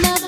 love.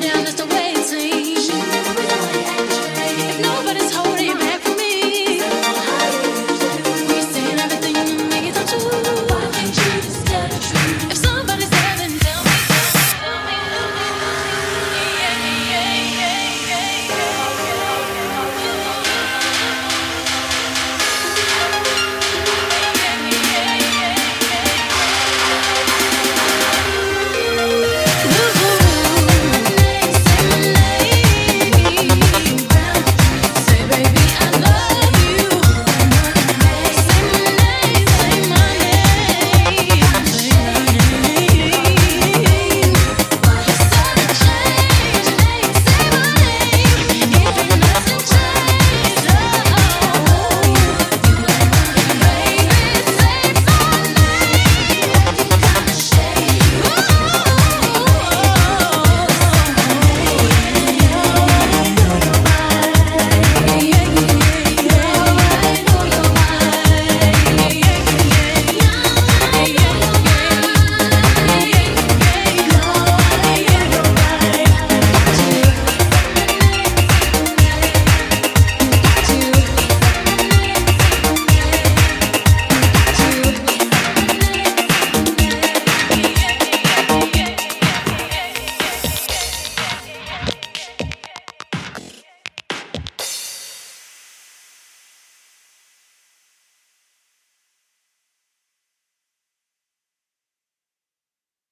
down, that's the